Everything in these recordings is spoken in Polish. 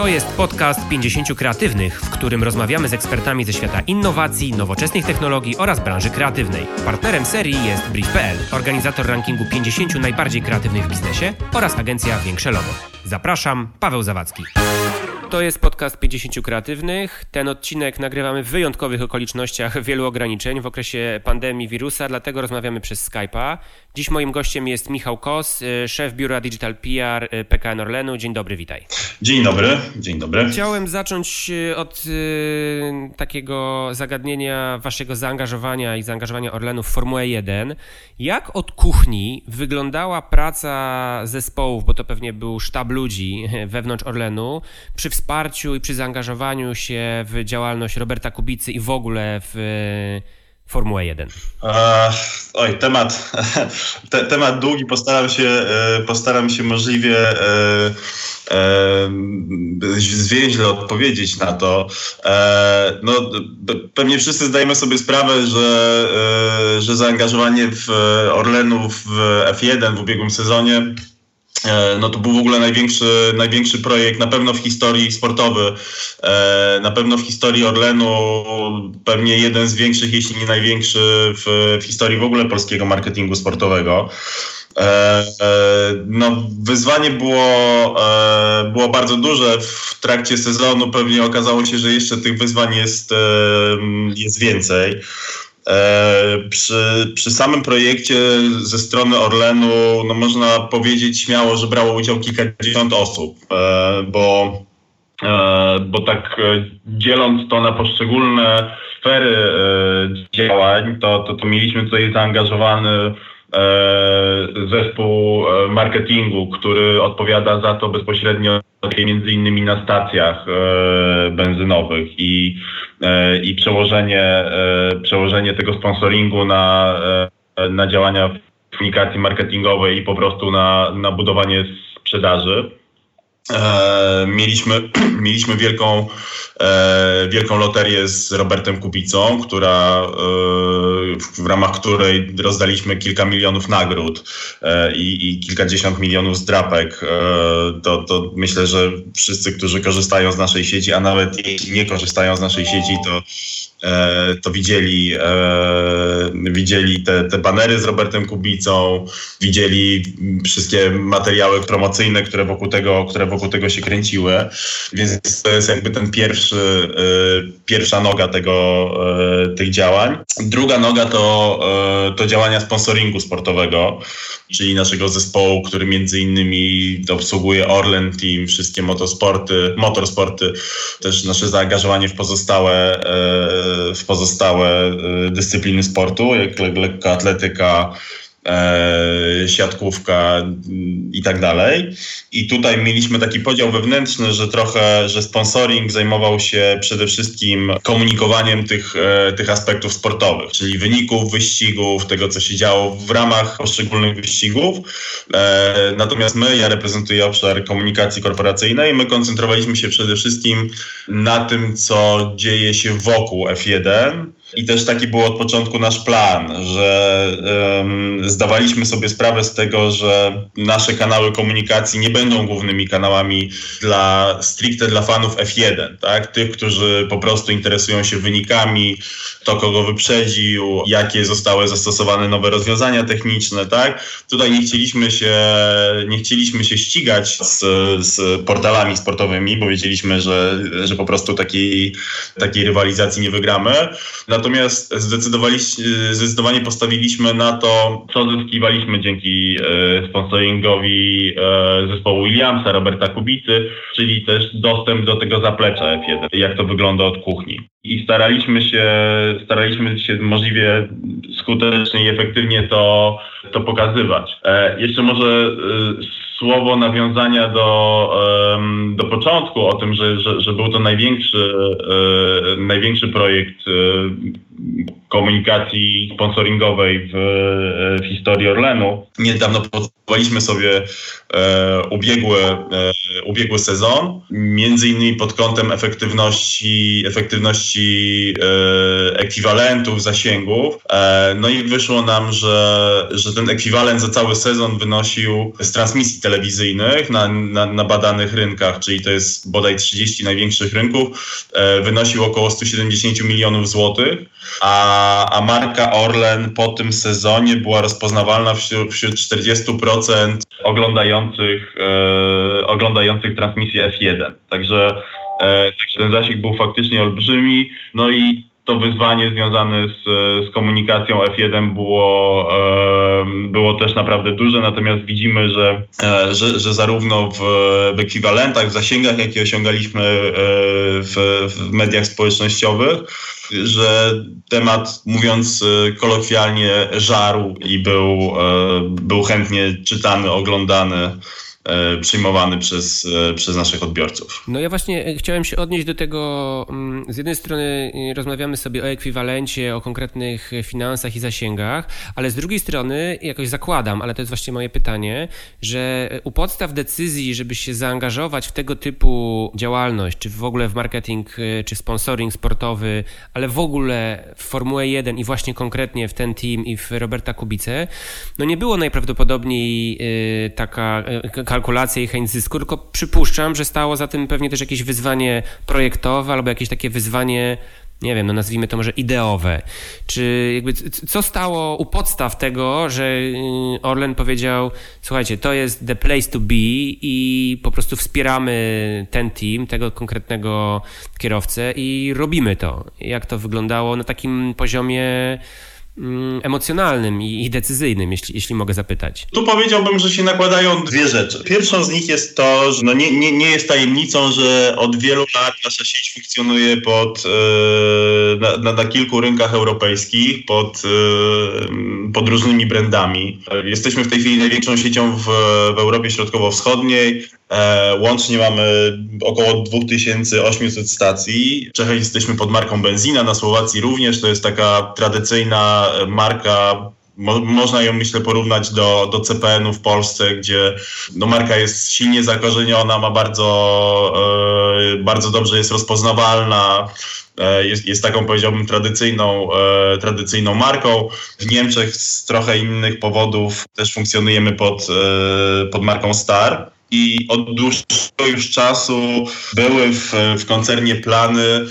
To jest podcast 50 kreatywnych, w którym rozmawiamy z ekspertami ze świata innowacji, nowoczesnych technologii oraz branży kreatywnej. Partnerem serii jest Brief.pl, organizator rankingu 50 najbardziej kreatywnych w biznesie oraz agencja Większe Logo. Zapraszam, Paweł Zawadzki. To jest podcast 50 kreatywnych. Ten odcinek nagrywamy w wyjątkowych okolicznościach wielu ograniczeń w okresie pandemii wirusa, dlatego rozmawiamy przez Skype'a. Dziś moim gościem jest Michał Kos, y, szef biura Digital PR y, PKN Orlenu. Dzień dobry, witaj. Dzień dobry, dzień dobry. Chciałem zacząć y, od takiego zagadnienia waszego zaangażowania i zaangażowania Orlenu w Formułę 1. Jak od kuchni wyglądała praca zespołów, bo to pewnie był sztab ludzi wewnątrz Orlenu, przy wsparciu i przy zaangażowaniu się w działalność Roberta Kubicy i w ogóle w Formułę 1? E, oj, temat, te, temat długi, postaram się, e, postaram się możliwie e, e, zwięźle odpowiedzieć na to. No, pewnie wszyscy zdajemy sobie sprawę, że, że zaangażowanie w Orlenu w F1 w ubiegłym sezonie no to był w ogóle największy, największy projekt na pewno w historii sportowy, e, na pewno w historii Orlenu, pewnie jeden z większych, jeśli nie największy w, w historii w ogóle polskiego marketingu sportowego. E, no, wyzwanie było, było bardzo duże. W trakcie sezonu pewnie okazało się, że jeszcze tych wyzwań jest, jest więcej. E, przy, przy samym projekcie ze strony Orlenu, no można powiedzieć śmiało, że brało udział kilkadziesiąt osób, e, bo, e, bo tak dzieląc to na poszczególne sfery działań, to, to, to mieliśmy tutaj zaangażowany zespół marketingu, który odpowiada za to bezpośrednio między innymi na stacjach benzynowych i E, i przełożenie, e, przełożenie tego sponsoringu na, e, na działania komunikacji marketingowej i po prostu na, na budowanie sprzedaży. Mieliśmy, mieliśmy wielką, wielką loterię z Robertem Kubicą, która, w ramach której rozdaliśmy kilka milionów nagród i, i kilkadziesiąt milionów zdrapek. To, to myślę, że wszyscy, którzy korzystają z naszej sieci, a nawet jeśli nie korzystają z naszej sieci, to E, to widzieli, e, widzieli te, te banery z Robertem Kubicą, widzieli wszystkie materiały promocyjne, które wokół tego, które wokół tego się kręciły. Więc to jest jakby ten pierwszy, e, pierwsza noga tego, tych działań. Druga noga to, to działania sponsoringu sportowego, czyli naszego zespołu, który między innymi obsługuje Orlen Team, wszystkie motosporty, motorsporty, też nasze zaangażowanie w pozostałe w pozostałe y, dyscypliny sportu, jak lekka atletyka, siatkówka mm, i tak dalej. I tutaj mieliśmy taki podział wewnętrzny, że trochę, że sponsoring zajmował się przede wszystkim komunikowaniem tych, e, tych aspektów sportowych, czyli wyników, wyścigów, tego co się działo w ramach poszczególnych wyścigów. E, natomiast my, ja reprezentuję obszar komunikacji korporacyjnej, my koncentrowaliśmy się przede wszystkim na tym, co dzieje się wokół F1 i też taki był od początku nasz plan, że um, zdawaliśmy sobie sprawę z tego, że nasze kanały komunikacji nie będą głównymi kanałami dla stricte dla fanów F1, tak? Tych, którzy po prostu interesują się wynikami, to kogo wyprzedził, jakie zostały zastosowane nowe rozwiązania techniczne, tak? Tutaj nie chcieliśmy się, nie chcieliśmy się ścigać z, z portalami sportowymi, bo wiedzieliśmy, że, że po prostu takiej, takiej rywalizacji nie wygramy. Natomiast zdecydowanie postawiliśmy na to, co zyskiwaliśmy dzięki e, sponsoringowi e, zespołu Williamsa, Roberta Kubicy, czyli też dostęp do tego zaplecza F1, jak to wygląda od kuchni. I staraliśmy się, staraliśmy się możliwie skutecznie i efektywnie to, to pokazywać. E, jeszcze może słowo nawiązania do, do początku o tym, że, że, że był to największy, największy projekt komunikacji sponsoringowej w, w historii Orlenu. Niedawno podsumowaliśmy sobie e, ubiegły, e, ubiegły sezon, między innymi pod kątem efektywności, efektywności e, ekwiwalentów, zasięgów. E, no i wyszło nam, że, że ten ekwiwalent za cały sezon wynosił z transmisji telewizyjnych na, na, na badanych rynkach, czyli to jest bodaj 30 największych rynków, e, wynosił około 170 milionów złotych, a, a marka Orlen po tym sezonie była rozpoznawalna wśród, wśród 40% oglądających, e, oglądających transmisję F1. Także, e, także ten zasięg był faktycznie olbrzymi. No i to wyzwanie związane z, z komunikacją F1 było, e, było też naprawdę duże, natomiast widzimy, że, e, że, że zarówno w, w ekwiwalentach, w zasięgach, jakie osiągaliśmy e, w, w mediach społecznościowych, że temat, mówiąc kolokwialnie, żarł i był, był chętnie czytany, oglądany. E, przyjmowany przez, e, przez naszych odbiorców. No ja właśnie e, chciałem się odnieść do tego, mm, z jednej strony rozmawiamy sobie o ekwiwalencie, o konkretnych finansach i zasięgach, ale z drugiej strony jakoś zakładam, ale to jest właśnie moje pytanie, że u podstaw decyzji, żeby się zaangażować w tego typu działalność, czy w ogóle w marketing, czy sponsoring sportowy, ale w ogóle w Formułę 1 i właśnie konkretnie w ten team i w Roberta Kubice, no nie było najprawdopodobniej taka kalkulację i chęć zysku, tylko przypuszczam, że stało za tym pewnie też jakieś wyzwanie projektowe albo jakieś takie wyzwanie nie wiem, no nazwijmy to może ideowe. Czy jakby co stało u podstaw tego, że y, Orlen powiedział, słuchajcie, to jest the place to be i po prostu wspieramy ten team, tego konkretnego kierowcę i robimy to. Jak to wyglądało na takim poziomie emocjonalnym i, decyzyjnym, jeśli, jeśli mogę zapytać? Tu powiedziałbym, że się nakładają dwie rzeczy. Pierwszą z nich jest to, że no nie, nie, nie jest tajemnicą, że od wielu lat nasza sieć funkcjonuje pod, e, na, na, na, kilku rynkach europejskich, pod, e, pod różnymi brandami. Jesteśmy w tej chwili największą siecią w, w Europie Środkowo-Wschodniej. E, łącznie mamy około 2800 stacji. W Czechach jesteśmy pod marką Benzina, na Słowacji również. To jest taka tradycyjna marka Mo można ją, myślę, porównać do, do CPN-u w Polsce, gdzie no, marka jest silnie zakorzeniona, ma bardzo, e, bardzo dobrze jest rozpoznawalna, e, jest, jest taką, powiedziałbym, tradycyjną, e, tradycyjną marką. W Niemczech z trochę innych powodów też funkcjonujemy pod, e, pod marką Star i od dłuższego już czasu były w, w koncernie plany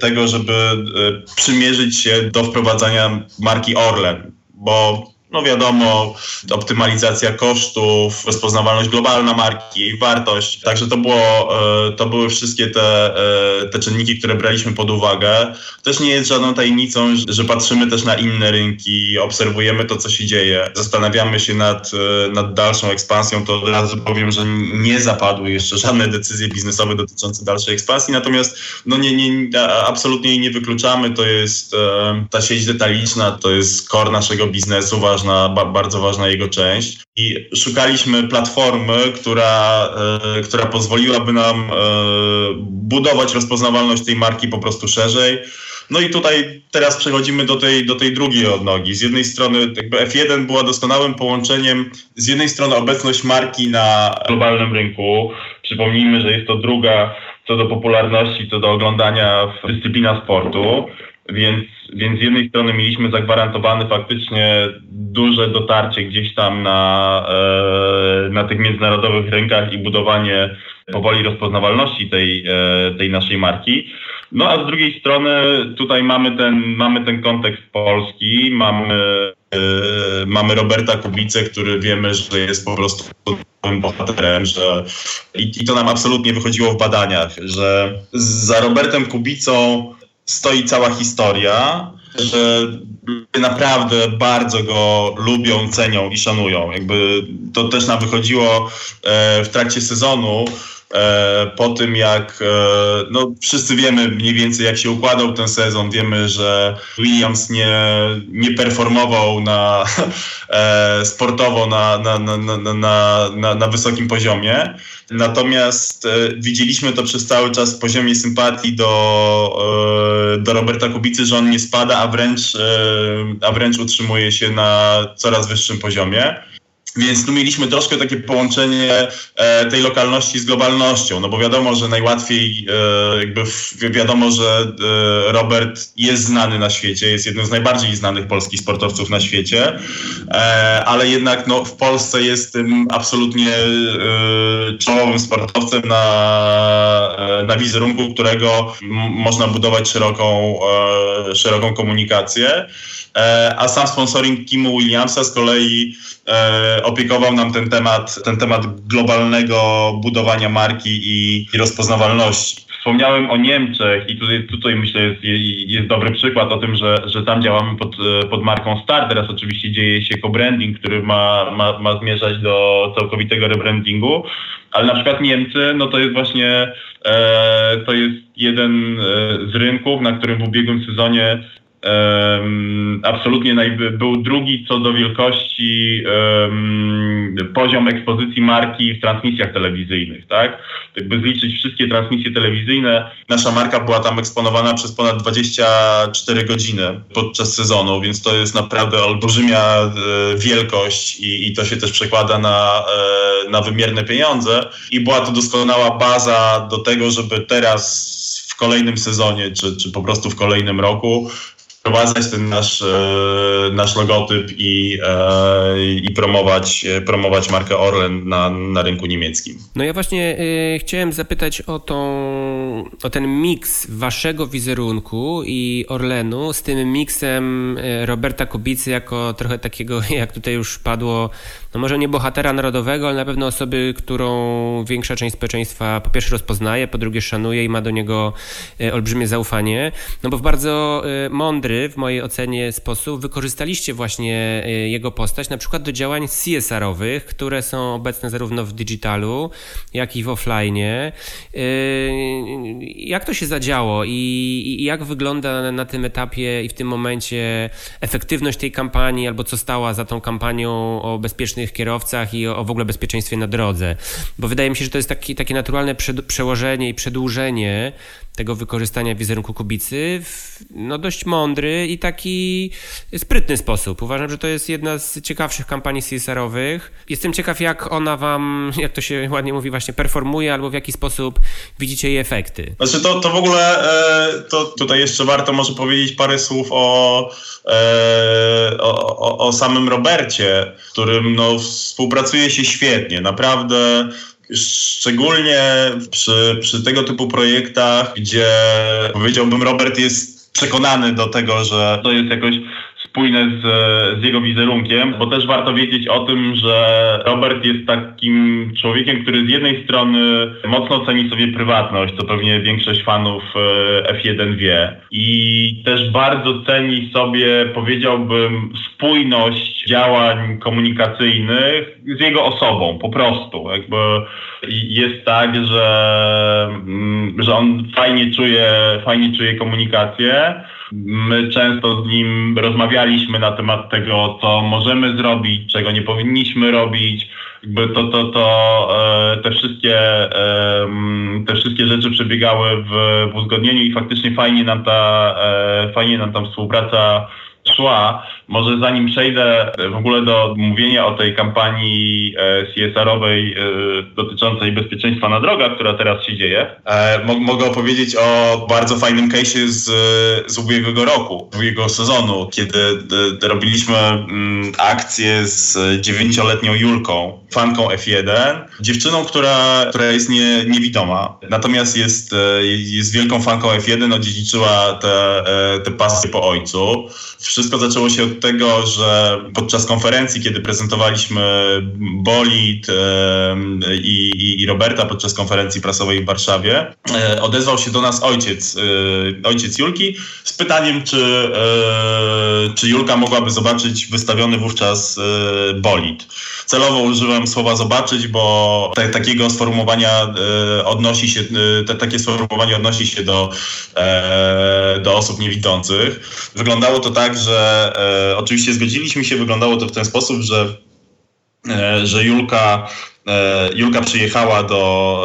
tego, żeby e, przymierzyć się do wprowadzania marki Orlen, bo no wiadomo, optymalizacja kosztów, rozpoznawalność globalna marki, wartość. Także to, było, e, to były wszystkie te, e, te czynniki, które braliśmy pod uwagę. Też nie jest żadną tajemnicą, że patrzymy też na inne rynki, obserwujemy to, co się dzieje, zastanawiamy się nad, e, nad dalszą ekspansją. To od razu powiem, że nie zapadły jeszcze żadne decyzje biznesowe dotyczące dalszej ekspansji, natomiast no nie, nie, absolutnie jej nie wykluczamy. To jest ta sieć detaliczna, to jest core naszego biznesu, ważna, ba, bardzo ważna jego część. I szukaliśmy platformy, która, e, która pozwoliłaby nam e, budować rozpoznawalność tej marki po prostu szerzej. No i tutaj teraz przechodzimy do tej, do tej drugiej odnogi. Z jednej strony jakby F1 była doskonałym połączeniem, z jednej strony obecność marki na globalnym rynku. Przypomnijmy, że jest to druga co do popularności, co do oglądania dyscyplina sportu. Więc, więc z jednej strony mieliśmy zagwarantowane faktycznie duże dotarcie gdzieś tam na, e, na tych międzynarodowych rynkach i budowanie powoli rozpoznawalności tej, e, tej naszej marki. No a z drugiej strony tutaj mamy ten, mamy ten kontekst polski, mamy, e, mamy Roberta Kubicę, który wiemy, że jest po prostu bohaterem, że i, i to nam absolutnie wychodziło w badaniach, że za Robertem Kubicą stoi cała historia, że naprawdę bardzo go lubią, cenią i szanują. Jakby to też nam wychodziło e, w trakcie sezonu. E, po tym jak, e, no wszyscy wiemy mniej więcej jak się układał ten sezon, wiemy, że Williams nie, nie performował na, e, sportowo na, na, na, na, na, wysokim poziomie. Natomiast widzieliśmy to przez cały czas poziomie sympatii do, do Roberta Kubicy, że on nie spada, a wręcz, a wręcz utrzymuje się na coraz wyższym poziomie. Więc tu mieliśmy troszkę takie połączenie e, tej lokalności z globalnością, no bo wiadomo, że najłatwiej, e, jakby wiadomo, że e, Robert jest znany na świecie, jest jednym z najbardziej znanych polskich sportowców na świecie, ale jednak no, w Polsce jest tym absolutnie czołowym sportowcem na, na wizerunku, którego można budować szeroką, szeroką komunikację. A sam sponsoring Kimu Williamsa z kolei opiekował nam ten temat, ten temat globalnego budowania marki i, i rozpoznawalności. Wspomniałem o Niemczech i tutaj, tutaj myślę jest, jest dobry przykład o tym, że, że tam działamy pod, pod marką Star. Teraz oczywiście dzieje się co-branding, który ma, ma, ma zmierzać do całkowitego rebrandingu, ale na przykład Niemcy, no to jest właśnie e, to jest jeden e, z rynków, na którym w ubiegłym sezonie Um, absolutnie był drugi co do wielkości um, poziom ekspozycji marki w transmisjach telewizyjnych, tak? Jakby zliczyć wszystkie transmisje telewizyjne, nasza marka była tam eksponowana przez ponad 24 godziny podczas sezonu, więc to jest naprawdę olbrzymia e, wielkość i, i, to się też przekłada na, e, na wymierne pieniądze i była to doskonała baza do tego, żeby teraz w kolejnym sezonie, czy, czy po prostu w kolejnym roku wprowadzać ten nasz, e, nasz logotyp i, e, i promować, e, promować markę Orlen na, na rynku niemieckim. No ja właśnie y, chciałem zapytać o, tą, o ten miks waszego wizerunku i Orlenu z tym miksem Roberta Kubicy jako trochę takiego, jak tutaj już padło, no może nie bohatera narodowego, ale na pewno osoby, którą większa część społeczeństwa po pierwsze rozpoznaje, po drugie szanuje i ma do niego olbrzymie zaufanie, no bo w bardzo mądry w mojej ocenie sposób wykorzystaliście właśnie y, jego postać na przykład do działań CSR-owych, które są obecne zarówno w digitalu, jak i w offline. Jak to się zadziało i jak wygląda na tym etapie i w tym momencie efektywność tej kampanii albo co stała za tą kampanią o bezpiecznych kierowcach i o w ogóle bezpieczeństwie na drodze? Bo wydaje mi się, że to jest taki, takie naturalne przełożenie i przedłużenie tego wykorzystania wizerunku Kubicy w no, dość mądry i taki sprytny sposób. Uważam, że to jest jedna z ciekawszych kampanii CSR-owych. Jestem ciekaw, jak ona wam, jak to się ładnie mówi, właśnie performuje, albo w jaki sposób widzicie jej efekty. Znaczy to, to w ogóle, e, to tutaj jeszcze warto może powiedzieć parę słów o, e, o, o, o samym Robercie, którym no, współpracuje się świetnie. Naprawdę Szczególnie przy, przy tego typu projektach, gdzie powiedziałbym, Robert jest przekonany do tego, że to jest jakoś spójne z, z jego wizerunkiem, bo też warto wiedzieć o tym, że Robert jest takim człowiekiem, który z jednej strony mocno ceni sobie prywatność, co pewnie większość fanów e, F1 wie, i też bardzo ceni sobie, powiedziałbym, spójność działań komunikacyjnych z jego osobą, po prostu. Jakby jest tak, że, mm, że on fajnie czuje, fajnie czuje komunikację, My często z nim rozmawialiśmy na temat tego, co możemy zrobić, czego nie powinniśmy robić. Jakby to, to, to e, te wszystkie, te wszystkie rzeczy przebiegały w, w uzgodnieniu i faktycznie fajnie nam ta, e, fajnie nam ta współpraca szła. Może zanim przejdę w ogóle do mówienia o tej kampanii e, CSR-owej e, dotyczącej bezpieczeństwa na drogach, która teraz się dzieje, e, mogę opowiedzieć o bardzo fajnym case'ie z, z ubiegłego roku, ubiegłego sezonu, kiedy robiliśmy mm, akcję z dziewięcioletnią Julką, fanką F1, dziewczyną, która, która jest nie, niewidoma, natomiast jest, jest wielką fanką F1, odziedziczyła te, te pasy po ojcu. Wszystko zaczęło się od tego, że podczas konferencji, kiedy prezentowaliśmy Bolid i, i, Roberta podczas konferencji prasowej w Warszawie, e, odezwał się do nas ojciec, e, ojciec Julki z pytaniem, czy, e, czy Julka mogłaby zobaczyć wystawiony wówczas Bolid. Celowo użyłem słowa zobaczyć, bo te, takiego sformułowania odnosi się, te, takie sformułowanie odnosi się do, do osób niewidzących. Wyglądało to tak, że oczywiście zgodziliśmy się, wyglądało to w ten sposób, że że Julka E, Julka przyjechała do,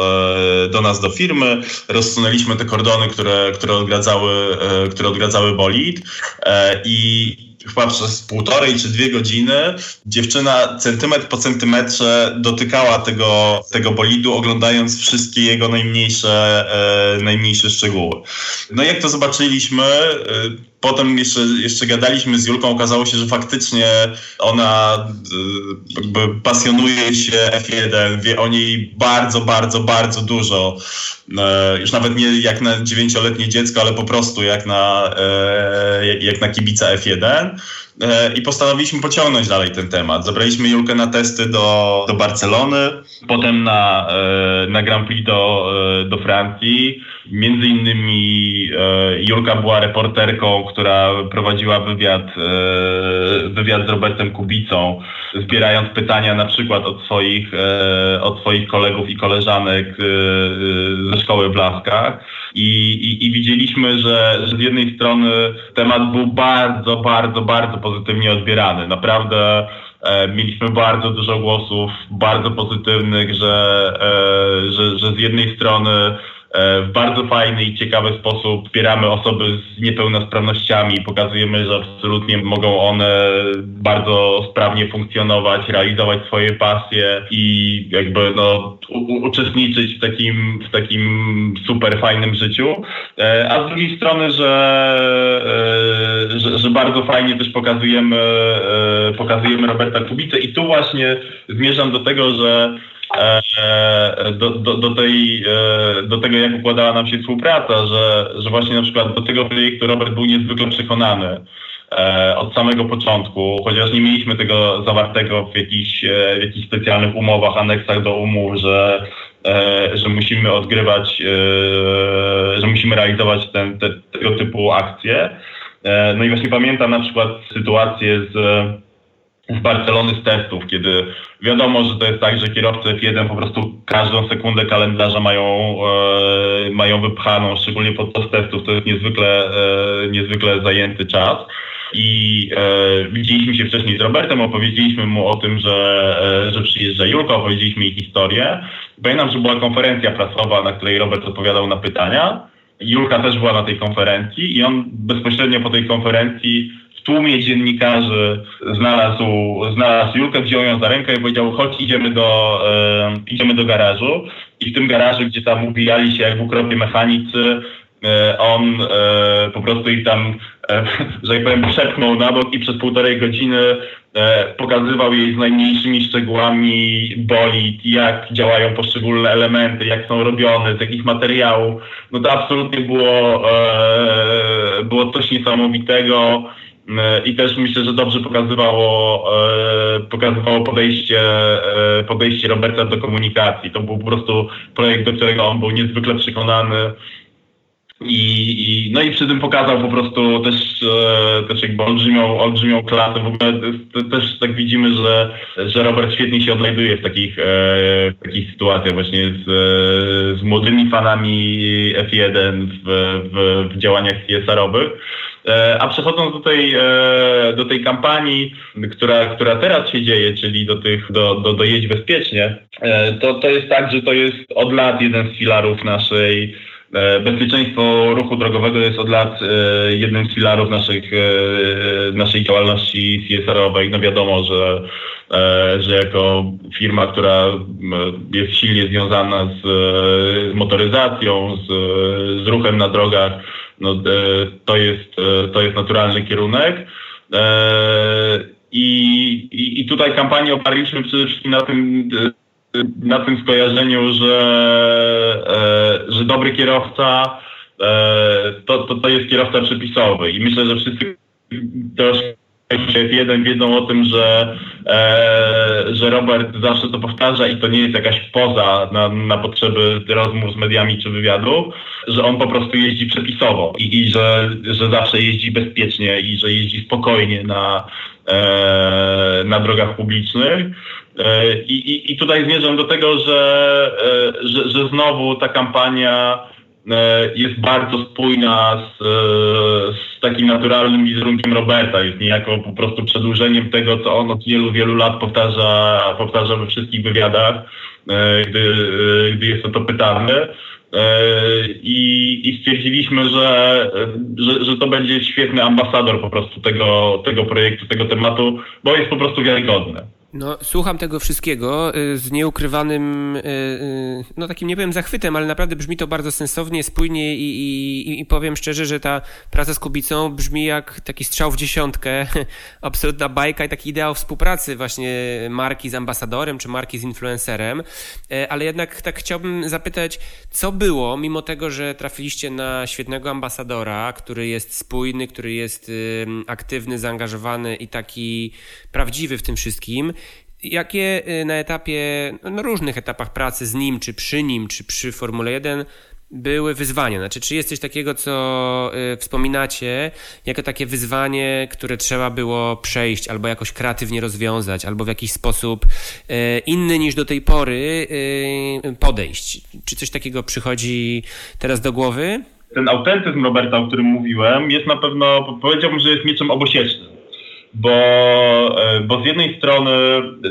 e, do nas do firmy, rozsunęliśmy te kordony, które, które, odgradzały, e, które odgradzały bolid. I chyba przez półtorej czy dwie godziny dziewczyna centymetr po centymetrze dotykała tego, tego bolidu, oglądając wszystkie jego najmniejsze, e, najmniejsze szczegóły. No jak to zobaczyliśmy, e, potem jeszcze, jeszcze gadaliśmy z Julką, okazało się, że faktycznie ona e, jakby pasjonuje się F1, wie o niej bardzo, bardzo, bardzo dużo. E, już nawet nie jak na dziewięcioletnie dziecko, ale po prostu jak na, e, jak na kibica F1. E, I postanowiliśmy pociągnąć dalej ten temat. Zabraliśmy Julkę na testy do, do Barcelony, potem na, na Grand Prix do, do Francji. Między innymi Julka była reporterką, która prowadziła wywiad, wywiad z Robertem Kubicą, zbierając pytania na przykład od swoich, od swoich kolegów i koleżanek ze szkoły w Blaskach i, i, i widzieliśmy, że, że z jednej strony temat był bardzo, bardzo, bardzo pozytywnie odbierany. Naprawdę e, mieliśmy bardzo dużo głosów, bardzo pozytywnych, że, e, że, że z jednej strony E, w bardzo fajny i ciekawy sposób wspieramy osoby z niepełnosprawnościami, pokazujemy, że absolutnie mogą one bardzo sprawnie funkcjonować, realizować swoje pasje i jakby no, uczestniczyć w takim, w takim super fajnym życiu. E, a z drugiej strony, że, e, że, że bardzo fajnie też pokazujemy, pokazujemy Roberta Kubicę i tu właśnie zmierzam do tego, że E, do, do, do, tej, e, do tego, jak układała nam się współpraca, że, że właśnie na przykład do tego projektu Robert był niezwykle przekonany e, od samego początku, chociaż nie mieliśmy tego zawartego w jakichś, w jakichś specjalnych umowach, aneksach do umów, że, że musimy odgrywać, że musimy realizować ten, te, tego typu akcje. No i właśnie pamiętam na przykład sytuację z z Barcelony z testów, kiedy wiadomo, że to jest tak, że kierowcy F1 po prostu każdą sekundę kalendarza mają, e, mają wypchaną, szczególnie podczas testów, to jest niezwykle, e, niezwykle zajęty czas. I e, widzieliśmy się wcześniej z Robertem, opowiedzieliśmy mu o tym, że, e, że przyjeżdża Julka, opowiedzieliśmy jej historię. Pamiętam, że była konferencja prasowa, na której Robert odpowiadał na pytania. Julka też była na tej konferencji i on bezpośrednio po tej konferencji tłumie dziennikarzy znalazł, znalazł Julkę, wziął ją za rękę i powiedział, chodź idziemy do, e, idziemy do garażu. I w tym garażu, gdzie tam ubijali się jak ukropie mechanicy, e, on e, po prostu ich tam, e, że tak powiem, przepchnął na bok i przez półtorej godziny e, pokazywał jej z najmniejszymi szczegółami bolid, jak działają poszczególne elementy, jak są robione, z jakich materiałów. No to absolutnie było, e, było coś niesamowitego. E, i też myślę, że dobrze pokazywało, e, pokazywało podejście, e, podejście Roberta do komunikacji. To był po prostu projekt, do którego on był niezwykle przekonany. I, i, no i przy tym pokazał po prostu też, też jakby olbrzymią, olbrzymią klasę. W ogóle też tak widzimy, że, że Robert świetnie się odnajduje w takich, w takich sytuacjach właśnie z, z młodymi fanami F1 w, w, w działaniach CSR-owych. E, a przechodząc do tej, e, do tej kampanii, która, która teraz się dzieje, czyli do tych, do, do, do Bezpiecznie, e, to, to jest tak, że to jest od lat jeden z filarów naszej Bezpieczeństwo ruchu drogowego jest od lat jednym z filarów naszych, naszej działalności CSR-owej. No wiadomo, że, że jako firma, która jest silnie związana z, motoryzacją, z, z ruchem na drogach, no, e, to, jest, e, to jest naturalny kierunek. E, I, i, I tutaj kampanię oparliśmy przede wszystkim na tym, na tym skojarzeniu, że, że dobry kierowca to, to, to jest kierowca przepisowy. I myślę, że wszyscy troszkę jeden wiedzą o tym, że, e, że Robert zawsze to powtarza i to nie jest jakaś poza na, na potrzeby rozmów z mediami czy wywiadu, że on po prostu jeździ przepisowo i, i że, że zawsze jeździ bezpiecznie i że jeździ spokojnie na, e, na drogach publicznych. E, I, i, I tutaj zmierzam do tego, że, e, że, że znowu ta kampania E, jest bardzo spójna z, z, takim naturalnym wizerunkiem Roberta. Jest niejako po prostu przedłużeniem tego, co on od wielu, wielu lat powtarza, powtarza we wszystkich wywiadach, gdy, gdy jest o to pytany. I, I, stwierdziliśmy, że, że, że to będzie świetny ambasador po prostu tego, tego projektu, tego tematu, bo jest po prostu wiarygodny. No, słucham tego wszystkiego y, z nieukrywanym, y, y, no takim nie powiem zachwytem, ale naprawdę brzmi to bardzo sensownie, spójnie i, i, i powiem szczerze, że ta praca z Kubicą brzmi jak taki strzał w dziesiątkę, absolutna bajka i taki ideał współpracy właśnie marki z ambasadorem czy marki z influencerem, e, ale jednak tak chciałbym zapytać, co było, mimo tego, że trafiliście na świetnego ambasadora, który jest spójny, który jest aktywny, zaangażowany i taki prawdziwy w tym wszystkim, Jakie y, na etapie, na różnych etapach pracy z nim, czy przy nim, czy przy Formule 1 były wyzwania? Znaczy, czy jest coś takiego, co y, wspominacie, jako takie wyzwanie, które trzeba było przejść, albo jakoś kreatywnie rozwiązać, albo w jakiś sposób y, inny niż do tej pory podejść? Czy coś takiego przychodzi teraz do głowy? Ten autentyzm Roberta, o którym mówiłem, jest na pewno, powiedziałbym, że jest mieczem obosiecznym bo, e, bo z jednej strony,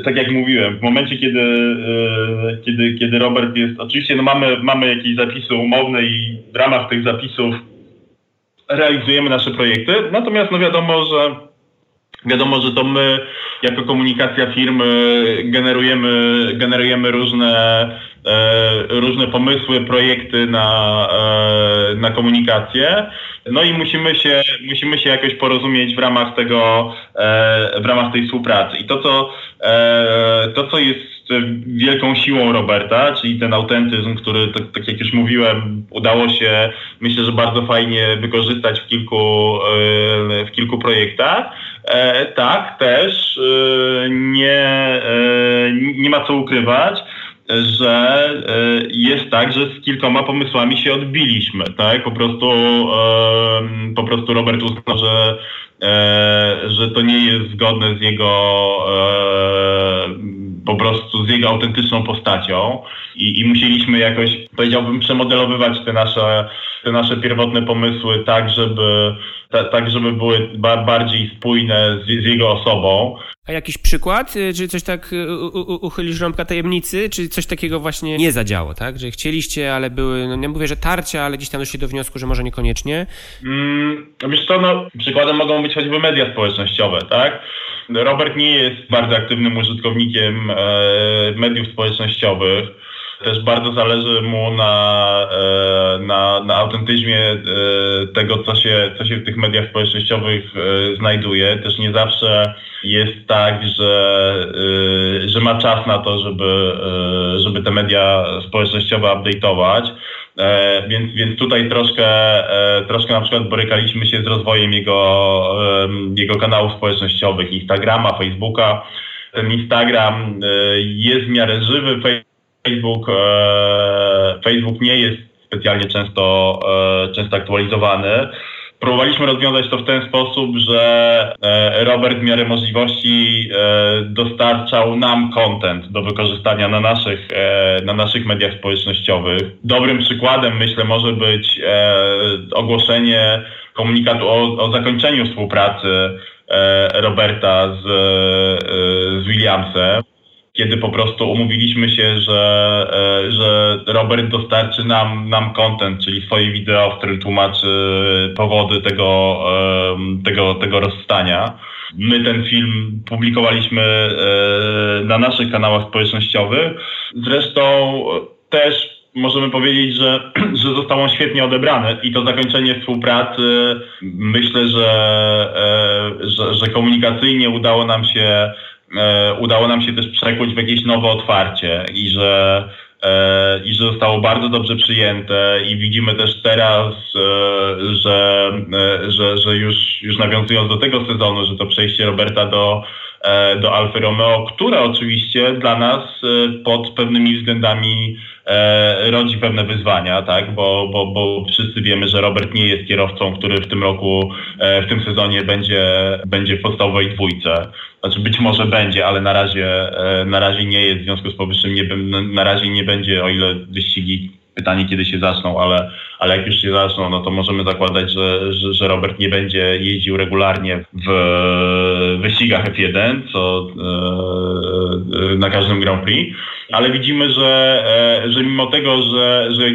tak jak mówiłem, w momencie, kiedy, e, kiedy, kiedy Robert jest, oczywiście no mamy, mamy jakieś zapisy umowne i w ramach tych zapisów realizujemy nasze projekty, natomiast no wiadomo, że wiadomo, że to my jako komunikacja firmy generujemy, generujemy różne, różne pomysły, projekty na, na komunikację. No i musimy się, musimy się jakoś porozumieć w ramach tego, e, w ramach tej współpracy. I to, co, e, to, co jest wielką siłą Roberta, czyli ten autentyzm, który, tak, tak, jak już mówiłem, udało się, myślę, że bardzo fajnie wykorzystać w kilku, e, w kilku projektach. Tak, też nie, nie ma co ukrywać że e, jest tak, że z kilkoma pomysłami się odbiliśmy, tak? Po prostu, po prostu Robert uznał, że, e, że to nie jest zgodne z jego e, po prostu z jego autentyczną postacią i, i musieliśmy jakoś, powiedziałbym, przemodelowywać te nasze, te nasze pierwotne pomysły tak, żeby, tak, żeby były bardziej spójne z, z jego osobą. A jakiś przykład? Czy coś tak y, uchylisz rąbka tajemnicy? Czy coś takiego właśnie nie zadziało, tak? Że chcieliście, ale były, no nie mówię, że tarcia, ale gdzieś tam doszli do wniosku, że może niekoniecznie? Mm, wiesz co, no, przykładem mogą być choćby media społecznościowe, tak? Robert nie jest bardzo aktywnym użytkownikiem e, mediów społecznościowych. Też bardzo zależy mu na, e, na, na autentyzmie e, tego, co się, co się w tych mediach społecznościowych e, znajduje. Też nie zawsze jest tak, że, że ma czas na to, żeby, żeby te media społecznościowe update'ować. Więc, więc tutaj troszkę, troszkę na przykład borykaliśmy się z rozwojem jego, jego kanałów społecznościowych, Instagrama, Facebooka. Ten Instagram jest w miarę żywy, Facebook, e, Facebook nie jest specjalnie często, e, często aktualizowany. Próbowaliśmy rozwiązać to w ten sposób, że e, Robert w miarę możliwości dostarczał nam content do wykorzystania na naszych, na naszych mediach społecznościowych. Dobrym przykładem myślę może być ogłoszenie komunikatu o, o zakończeniu współpracy Roberta z, z Williamsem kiedy po prostu umówiliśmy się, że, e, że Robert dostarczy nam, nam content, czyli swoje wideo, w którym tłumaczy powody tego, tego, tego rozstania. My ten film publikowaliśmy e, na naszych kanałach społecznościowych. Zresztą też możemy powiedzieć, że, że został on świetnie odebrany i to zakończenie współpracy myślę, że, e, że, że komunikacyjnie udało nam się udało nam się też przekuć w jakieś nowe otwarcie i że, i że zostało bardzo dobrze przyjęte i widzimy też teraz, że, że, że już, już nawiązując do tego sezonu, że to przejście Roberta do E, do Alfa Romeo, które oczywiście dla nas e, pod pewnymi względami e, rodzi pewne wyzwania, tak? bo, bo, bo wszyscy wiemy, że Robert nie jest kierowcą, który w tym roku, w tym sezonie będzie, będzie w podstawowej dwójce. Znaczy być może będzie, ale na razie, na razie nie jest, w związku z powyższym nie, na razie nie będzie, o ile wyścigi Pytanie, kiedy się zaczną, ale, ale jak już się zaczną, no to możemy zakładać, że, że, że Robert nie będzie jeździł regularnie w wyścigach F1, co e, na każdym Grand Prix. Ale widzimy, że, e, że mimo tego, że, że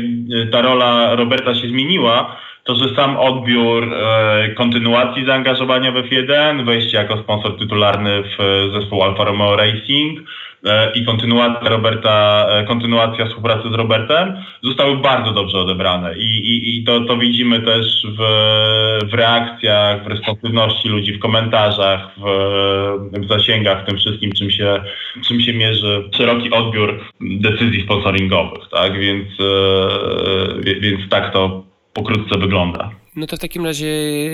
ta rola Roberta się zmieniła, to że sam odbiór e, kontynuacji zaangażowania w F1, wejście jako sponsor tytularny w zespół Alfa Romeo Racing, E, i kontynuacja Roberta, e, kontynuacja współpracy z Robertem zostały bardzo dobrze odebrane. I, i, i to, to widzimy też w, w reakcjach, w responsywności ludzi, w komentarzach, w, w zasięgach, w tym wszystkim, czym się, czym się mierzy szeroki odbiór decyzji sponsoringowych, tak, więc, e, więc tak to pokrótce wygląda. No to w takim razie,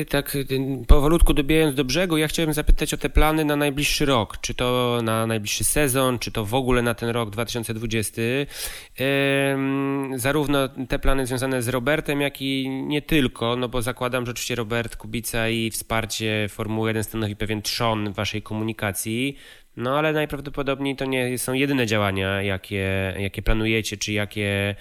tak powolutku dobijając do brzegu, ja chciałem zapytać o te plany na najbliższy rok. Czy to na najbliższy sezon, czy to w ogóle na ten rok 2020. Ehm, zarówno te plany związane z Robertem, jak i nie tylko, no bo zakładam, że oczywiście Robert Kubica i wsparcie Formuły 1 stanowi pewien trzon waszej komunikacji. No ale najprawdopodobniej to nie są jedyne działania, jakie, jakie planujecie, czy jakie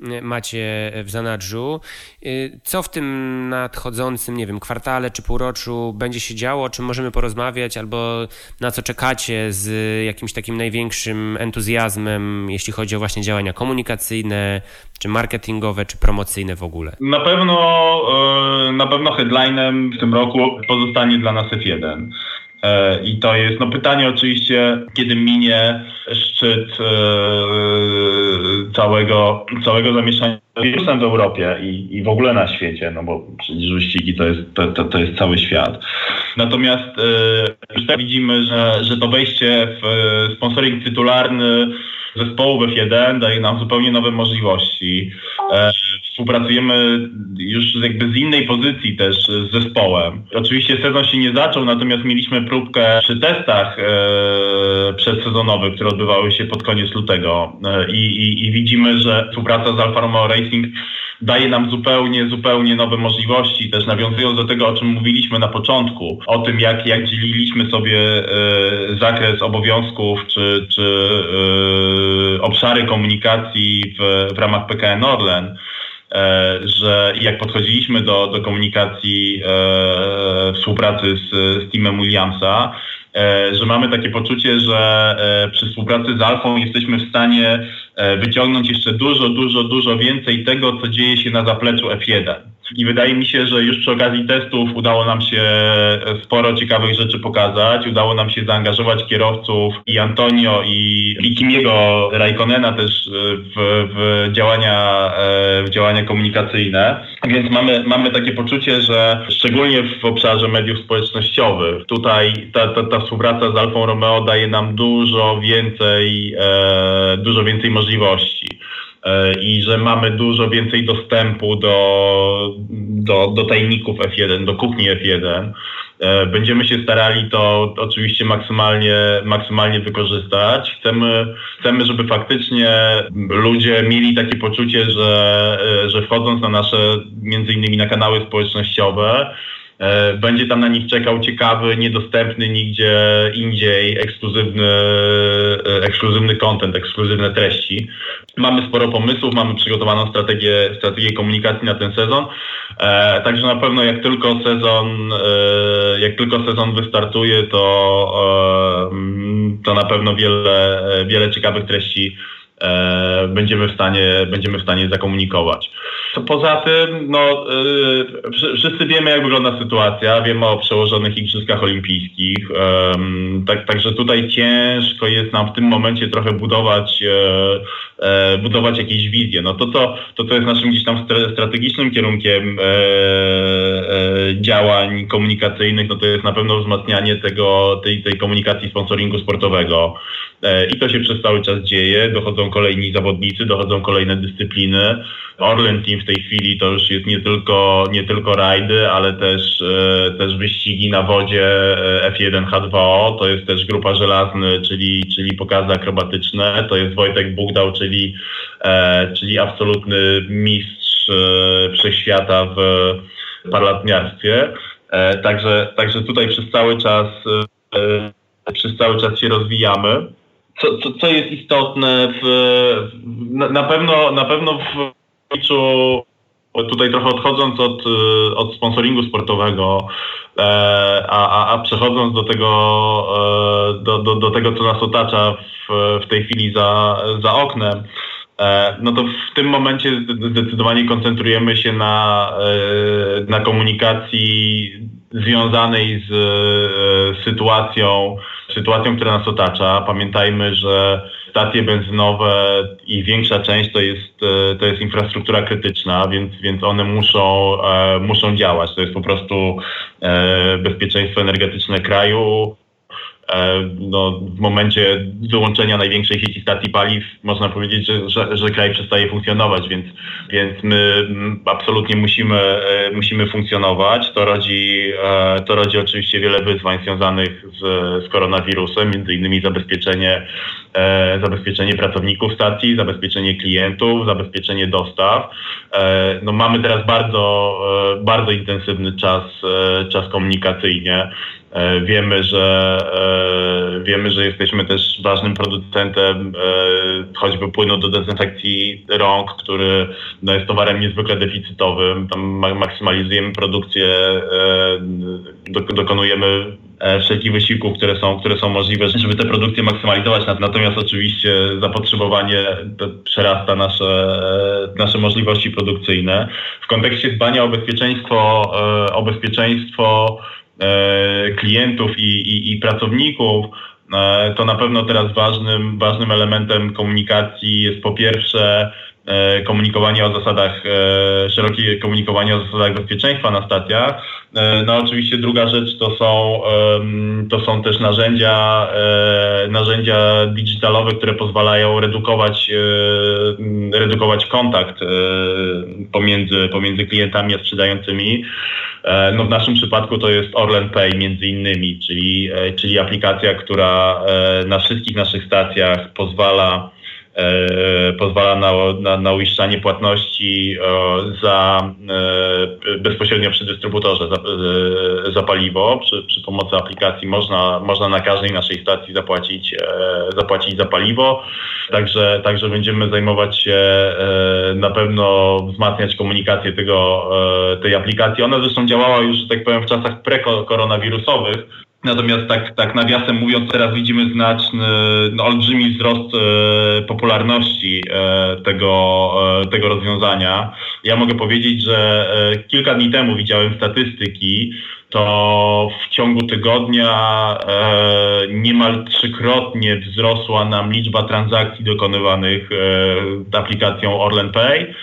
y, macie w zanadrzu. Y, co w tym nadchodzącym, nie wiem, kwartale czy półroczu będzie się działo? Czy możemy porozmawiać, albo na co czekacie z jakimś takim największym entuzjazmem, jeśli chodzi o właśnie działania komunikacyjne, czy marketingowe, czy promocyjne w ogóle? Na pewno, y, na pewno headlinem w tym roku pozostanie dla nas F1. E, I to jest no pytanie oczywiście, kiedy minie szczyt e, całego, całego zamieszania wirusem w Europie i, i w ogóle na świecie, no bo przecież wyścigi to jest, to, to, to jest cały świat. Natomiast e, już tak widzimy, że, że to wejście w sponsoring tytularny zespołu F1 daje nam zupełnie nowe możliwości. E, współpracujemy już jakby z innej pozycji też z zespołem. Oczywiście sezon się nie zaczął, natomiast mieliśmy próbkę przy testach e, przedsezonowych, które odbywały się pod koniec lutego e, i, i, widzimy, że współpraca z Alfa Romeo Racing daje nam zupełnie, zupełnie nowe możliwości, też nawiązując do tego, o czym mówiliśmy na początku, o tym, jak, jak dzieliliśmy sobie e, zakres obowiązków czy, czy e, obszary komunikacji w, w ramach PKN Orlen, e, że jak podchodziliśmy do, do komunikacji e, współpracy z, z teamem Williamsa, e, że mamy takie poczucie, że e, przy współpracy z Alfą jesteśmy w stanie wyciągnąć jeszcze dużo, dużo, dużo więcej tego, co dzieje się na zapleczu F1. I wydaje mi się, że już przy okazji testów udało nam się sporo ciekawych rzeczy pokazać. Udało nam się zaangażować kierowców i Antonio i, i Kimiego Raikkonena też w, w, działania, e, w działania komunikacyjne. Więc mamy, mamy takie poczucie, że szczególnie w obszarze mediów społecznościowych, tutaj ta, ta, ta współpraca z Alfą Romeo daje nam dużo więcej, e, dużo więcej możliwości. E, i że mamy dużo więcej dostępu do, do, do tajników F1, do kuchni F1. E, będziemy się starali to oczywiście maksymalnie, maksymalnie wykorzystać. Chcemy, chcemy, żeby faktycznie ludzie mieli takie poczucie, że, e, że wchodząc na nasze, między innymi na kanały społecznościowe, będzie tam na nich czekał ciekawy, niedostępny nigdzie indziej ekskluzywny, e, ekskluzywny content, ekskluzywne treści. Mamy sporo pomysłów, mamy przygotowaną strategię, strategię komunikacji na ten sezon. E, także na pewno jak tylko sezon, jak tylko sezon wystartuje, to, to na pewno wiele, wiele ciekawych treści E, będziemy w stanie, będziemy w stanie zakomunikować. Poza tym, no, e, wszyscy wiemy, jak wygląda sytuacja, wiemy o przełożonych Igrzyskach Olimpijskich, tak, także tutaj ciężko jest nam w tym momencie trochę budować e, budować jakieś wizje. No to, to, to, to jest naszym gdzieś tam strategicznym kierunkiem e, e, działań komunikacyjnych, no to jest na pewno wzmacnianie tego, tej, tej komunikacji sponsoringu sportowego. E, I to się przez cały czas dzieje. Dochodzą kolejni zawodnicy, dochodzą kolejne dyscypliny. Orlen Team w tej chwili to już jest nie tylko, nie tylko rajdy, ale też, e, też wyścigi na wodzie e, F1 H2O. To jest też grupa żelazny, czyli, czyli pokazy akrobatyczne. To jest Wojtek Bugdał, czyli, czyli absolutny mistrz wszechświata w parlatniarstwie. Także, także tutaj przez cały czas przez cały czas się rozwijamy co, co, co jest istotne, w, na, na pewno na pewno w tutaj trochę odchodząc od, od sponsoringu sportowego, e, a, a, a przechodząc do tego, e, do, do, do tego, co nas otacza w, w tej chwili za, za oknem, e, no to w tym momencie zdecydowanie koncentrujemy się na, na komunikacji związanej z sytuacją sytuacją, która nas otacza. Pamiętajmy, że stacje benzynowe i większa część to jest, e, to jest infrastruktura krytyczna, więc, więc one muszą, e, muszą działać. To jest po prostu e, bezpieczeństwo energetyczne kraju, no, w momencie wyłączenia największej sieci stacji paliw można powiedzieć, że, że, że, kraj przestaje funkcjonować, więc, więc my absolutnie musimy, e, musimy funkcjonować. To rodzi, e, to rodzi oczywiście wiele wyzwań związanych z, z koronawirusem, między innymi zabezpieczenie, zabezpieczenie pracowników stacji, zabezpieczenie klientów, zabezpieczenie dostaw. No, mamy teraz bardzo, bardzo intensywny czas, czas komunikacyjnie. E, wiemy, że e, wiemy, że jesteśmy też ważnym producentem e, choćby płynu do dezynfekcji rąk, który no, jest towarem niezwykle deficytowym. Tam maksymalizujemy produkcję, dokonujemy wszelkich wysiłków, które są, które są możliwe, żeby te produkcje maksymalizować. Natomiast oczywiście zapotrzebowanie przerasta nasze, nasze możliwości produkcyjne. W kontekście dbania o bezpieczeństwo, o bezpieczeństwo klientów i, i, i pracowników, e, to na pewno teraz ważnym, ważnym elementem komunikacji jest po pierwsze e, komunikowanie o zasadach, szerokie komunikowanie o zasadach bezpieczeństwa na stacjach. No oczywiście druga rzecz to są, to są też narzędzia, narzędzia digitalowe, które pozwalają redukować, redukować kontakt pomiędzy, pomiędzy klientami a sprzedającymi. E, no w naszym przypadku to jest Orlen Pay między innymi, czyli, e, czyli aplikacja, która e, na wszystkich naszych stacjach pozwala E, pozwala na, na, na uiszczanie płatności e, za, e, bezpośrednio przy dystrybutorze za, za paliwo. Przy, przy, pomocy aplikacji można, można na każdej naszej stacji zapłacić, zapłacić za paliwo. Także, także będziemy zajmować się na pewno wzmacniać komunikację tego, tej aplikacji. Ona zresztą działała już, tak powiem, w czasach pre-koronawirusowych Natomiast tak, tak nawiasem mówiąc, teraz widzimy znaczny, no, olbrzymi wzrost e, popularności e, tego, e, tego rozwiązania. Ja mogę powiedzieć, że e, kilka dni temu widziałem statystyki, to w ciągu tygodnia e, niemal trzykrotnie wzrosła nam liczba transakcji dokonywanych e, aplikacją Orlen Pay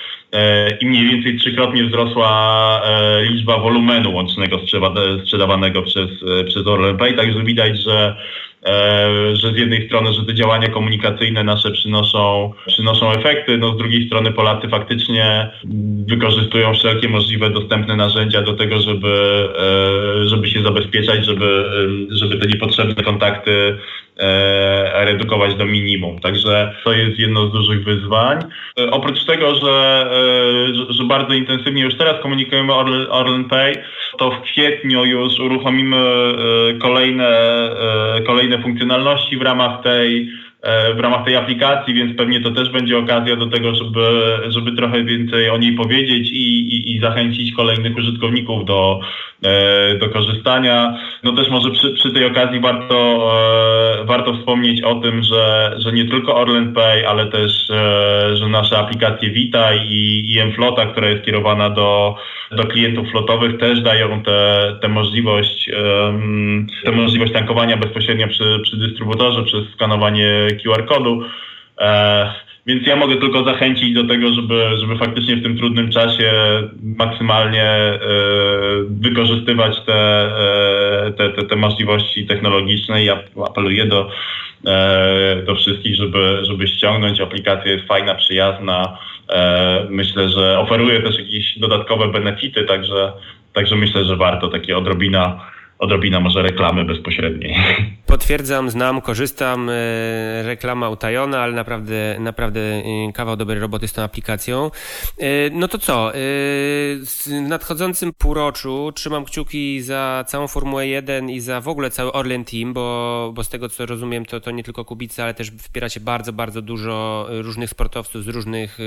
i mniej więcej trzykrotnie wzrosła e, liczba wolumenu łącznego sprzedawanego przez, e, przez Orlen Pay, także widać, że że z jednej strony, że te działania komunikacyjne nasze przynoszą, przynoszą efekty, no z drugiej strony Polacy faktycznie wykorzystują wszelkie możliwe dostępne narzędzia do tego, żeby, żeby się zabezpieczać, żeby, żeby te niepotrzebne kontakty E, redukować do minimum. Także to jest jedno z dużych wyzwań. E, oprócz tego, że, e, że, że bardzo intensywnie już teraz komunikujemy Orlen, Pay, to w kwietniu już uruchomimy kolejne, kolejne funkcjonalności w ramach tej w ramach tej aplikacji, więc pewnie to też będzie okazja do tego, żeby, żeby trochę więcej o niej powiedzieć i, i, i zachęcić kolejnych użytkowników do, E, do korzystania. No też może przy, przy tej okazji warto, e, warto wspomnieć o tym, że, że nie tylko Orlen Pay, ale też, e, że nasze aplikacje Vita i, i Mflota, która jest kierowana do, do klientów flotowych też dają tę te możliwość, tę możliwość tankowania bezpośrednio przy, przy dystrybutorze przez skanowanie QR-kodu. Więc ja mogę tylko zachęcić do tego, żeby, żeby faktycznie w tym trudnym czasie maksymalnie e, wykorzystywać te, e, te, te, te możliwości technologiczne i apeluję do, e, do wszystkich, żeby, żeby ściągnąć. Aplikacja jest fajna, przyjazna. Myślę, że oferuje też jakieś dodatkowe benefity, także, także myślę, że warto takie odrobina odrobina może reklamy bezpośredniej. Potwierdzam, znam, korzystam. E, reklama utajona, ale naprawdę, naprawdę e, kawał dobrej roboty z tą aplikacją. E, no to co? W nadchodzącym półroczu trzymam kciuki za całą Formułę 1 i za w ogóle cały Orlen Team, bo, bo z tego co rozumiem, to, to nie tylko Kubica, ale też wspieracie bardzo, bardzo dużo różnych sportowców z różnych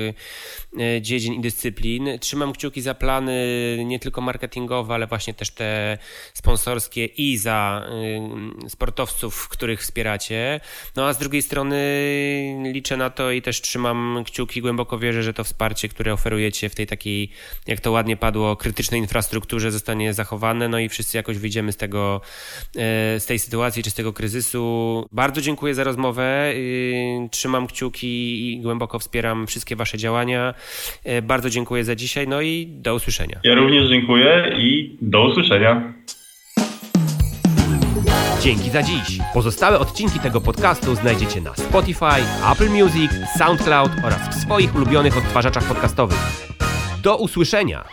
dziedzin i dyscyplin. Trzymam kciuki za plany nie tylko marketingowe, ale właśnie też te sponsorskie i za sportowców, których wspieracie. No a z drugiej strony liczę na to i też trzymam kciuki, głęboko wierzę, że to wsparcie, które oferujecie w tej takiej, jak to ładnie padło, krytycznej infrastrukturze zostanie zachowane, no i wszyscy jakoś wyjdziemy z tego, y, z tej sytuacji czy z tego kryzysu. Bardzo dziękuję za rozmowę, y, trzymam kciuki i głęboko wspieram wszystkie wasze działania. Bardzo dziękuję za dzisiaj, no i do usłyszenia. Ja również dziękuję i do usłyszenia. Dzięki za dziś. Pozostałe odcinki tego podcastu znajdziecie na Spotify, Apple Music, SoundCloud oraz w swoich ulubionych odtwarzaczach podcastowych. Do usłyszenia!